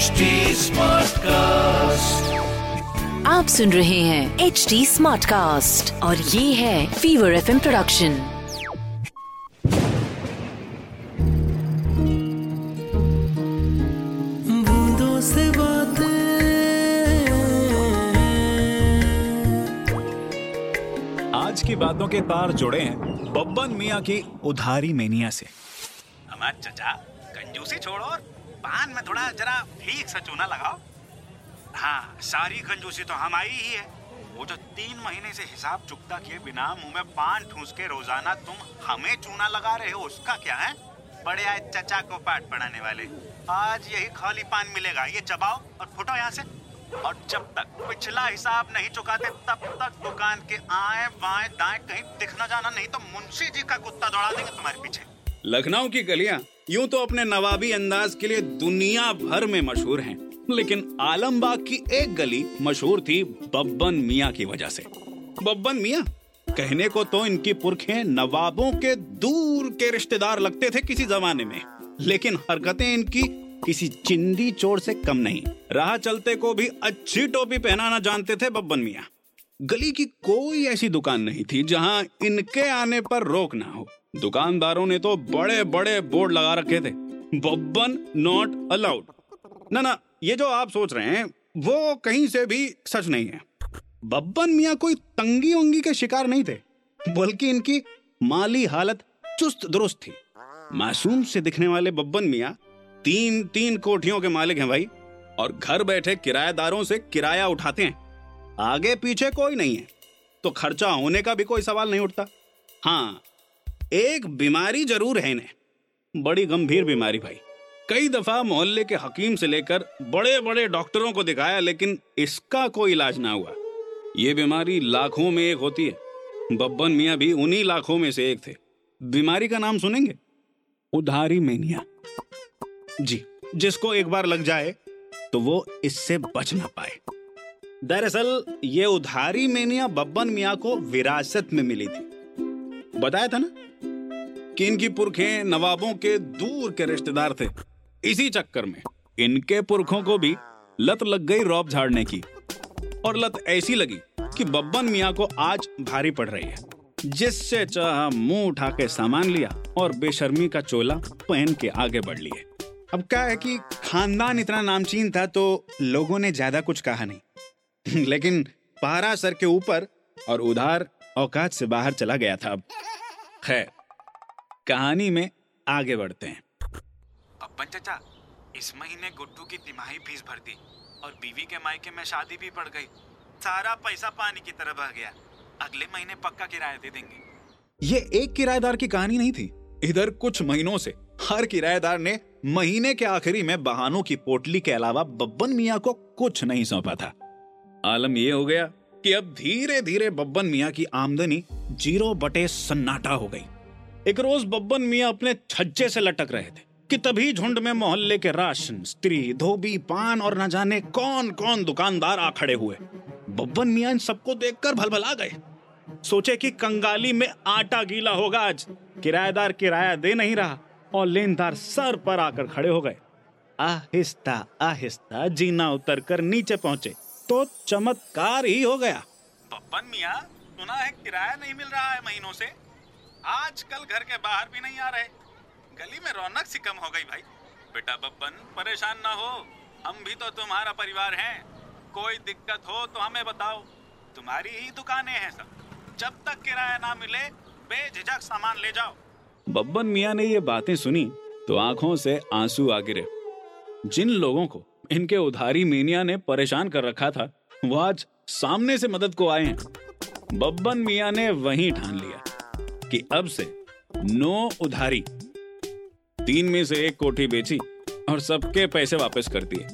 HD Smartcast. आप सुन रहे हैं एच डी स्मार्ट कास्ट और ये है फीवर एफएम प्रोडक्शन बूंदों से बातें आज की बातों के तार जुड़े हैं बब्बन मियाँ की उधारी मेनिया से हमार चचा कंजूसी छोड़ो और पान में थोड़ा जरा ठीक सा चूना लगाओ। हाँ सारी कंजूसी तो हमारी ही है। वो जो तीन महीने से हिसाब चुकता किए बिना मुँह में पान ठूस के रोज़ाना तुम हमें चूना लगा रहे हो, उसका क्या है? बड़े आए चचा को पाठ पढ़ाने वाले। आज यही खाली पान मिलेगा। ये चबाओ और फुटो यहाँ से। और जब तक पिछला हिसाब नहीं चुकाते, तब तक दुकान के आए बाएँ दाएँ कहीं दिखना जाना, नहीं तो मुंशी जी का कुत्ता दौड़ा देंगे तुम्हारे पीछे। लखनऊ की गलियाँ यूँ तो अपने नवाबी अंदाज के लिए दुनिया भर में मशहूर हैं, लेकिन आलमबाग की एक गली मशहूर थी बब्बन मियाँ की वजह से। बब्बन मियाँ, कहने को तो इनकी पुरखें नवाबों के दूर के रिश्तेदार लगते थे किसी जमाने में, लेकिन हरकतें इनकी किसी चिंदी चोर से कम नहीं। राह चलते को भी अच्छी टोपी पहनाना जानते थे बब्बन मियाँ। गली की कोई ऐसी दुकान नहीं थी जहाँ इनके आने पर रोक ना हो। दुकानदारों ने तो बड़े बड़े बोर्ड लगा रखे थे। Babban not allowed. ना ना, ये जो आप सोच रहे हैं, वो कहीं से भी सच नहीं है। बब्बन मियाँ कोई तंगी उंगी के शिकार नहीं थे, बल्कि इनकी माली हालत चुस्त दुरुस्त थी। मासूम से दिखने वाले बब्बन मियाँ तीन तीन कोठियों के मालिक हैं भाई, और घर बैठे किराएदारों से किराया उठाते हैं। आगे पीछे कोई नहीं है। तो खर्चा होने का भी कोई सवाल नहीं उठता। हाँ एक बीमारी ज़रूर है इन्हें। बड़ी गंभीर बीमारी भाई। कई दफ़ा मोहल्ले के हकीम से लेकर बड़े बड़े डॉक्टरों को दिखाया लेकिन इसका कोई इलाज ना हुआ। ये बीमारी लाखों में एक होती है। बब्बन मियाँ भी उन्हीं लाखों में से एक थे। बीमारी का नाम सुनेंगे? उधारी मेनिया। जी जिसको एक बार लग जाए तो वो इससे बच ना पाए। दरअसल, ये उधारी मेनिया बब्बन मियाँ को विरासत में मिली थी। बताया था ना? कि इनकी पुरखें नवाबों के दूर के रिश्तेदार थे। इसी चक्कर में इनके पुरखों को भी लत लग गई रौब झाड़ने की। और लत ऐसी लगी कि बब्बन मियाँ को आज भारी पड़ रही है। जिससे चाह मुँह उठा के सामान लिया और बेशर्मी का चोला पहन के आगे बढ़ लिए। अब क्या है कि खानदान इतना नामचीन था तो लोगों ने ज़्यादा कुछ कहा नहीं। लेकिन पारा सर के ऊपर और उधार औकात से बाहर चला गया था अब। खैर कहानी में आगे बढ़ते हैं। पप्पन चचा इस महीने गुड्डू की तिमाही फ़ीस भर दी और बीवी के मायके में शादी भी पड़ गई। सारा पैसा पानी की तरह बह गया। अगले महीने पक्का किराया दे देंगे। ये एक किराएदार की कहानी नहीं थी। इधर कुछ महीनों से हर किराएदार ने महीने के आखिरी में बहानों की पोटली के अलावा बब्बन मियाँ को कुछ नहीं सौंपा था। आलम यह हो गया कि अब धीरे धीरे बब्बन मियाँ की आमदनी ज़ीरो बटे सन्नाटा हो गई। एक रोज बब्बन मियाँ अपने छज्जे से लटक रहे थे कि तभी झुंड में मोहल्ले के राशन, स्त्री, धोबी, पान और न जाने कौन कौन दुकानदार आ खड़े हुए। बब्बन मियाँ इन सबको देखकर भलभला गए। सोचे कि कंगाली में आटा गीला होगा आज, किराएदार किराया दे नहीं रहा और लेनदार सर पर आकर खड़े हो गए। आहिस्ता आहिस्ता जीना उतर कर नीचे पहुँचे। तो चमत्कार ही हो गया। पप्पन मिया सुना है किराया नहीं मिल रहा है महीनों से। आजकल घर के बाहर भी नहीं आ रहे। गली में रौनक सी कम हो गई भाई। बेटा बब्बन परेशान ना हो। हम भी तो तुम्हारा परिवार हैं। कोई दिक्कत हो तो हमें बताओ। तुम्हारी ही दुकानें हैं सब। जब तक किराया ना मिले बेझिझक सामान ले जाओ। बब्बन मियाँ ने ये बातें सुनी तो आँखों से आँसू आ गिरे। जिन लोगों को इनके उधारी मीनिया ने परेशान कर रखा था। वो आज सामने से मदद को आए हैं। बब्बन मियाँ ने वहीं ठान लिया कि अब से नो उधारी, तीन में से एक कोठी बेची और सबके पैसे वापस कर दिए।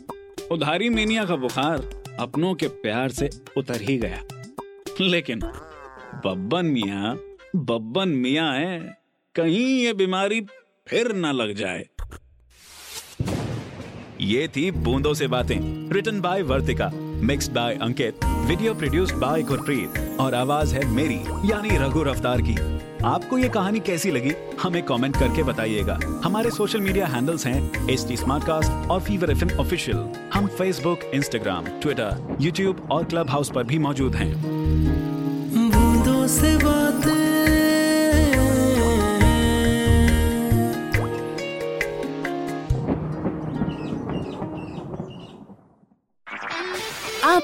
उधारी मीनिया का बुखार अपनों के प्यार से उतर ही गया। लेकिन बब्बन मियाँ बब्बन मियाँ है, कहीं ये बीमारी फिर ना लग जाए। ये थी बूंदों से बातें written by Vartika mixed by Ankit video produced by Gurpreet, और आवाज़ है मेरी, यानी रघु रफ्तार की। आपको ये कहानी कैसी लगी, हमें कमेंट करके बताइएगा। हमारे सोशल मीडिया हैंडल्स हैं एच टी और फीवर एफ़ ऑफिशियल हम फेसबुक इंस्टाग्राम ट्विटर यूट्यूब और क्लब हाउस पर भी मौजूद हैं।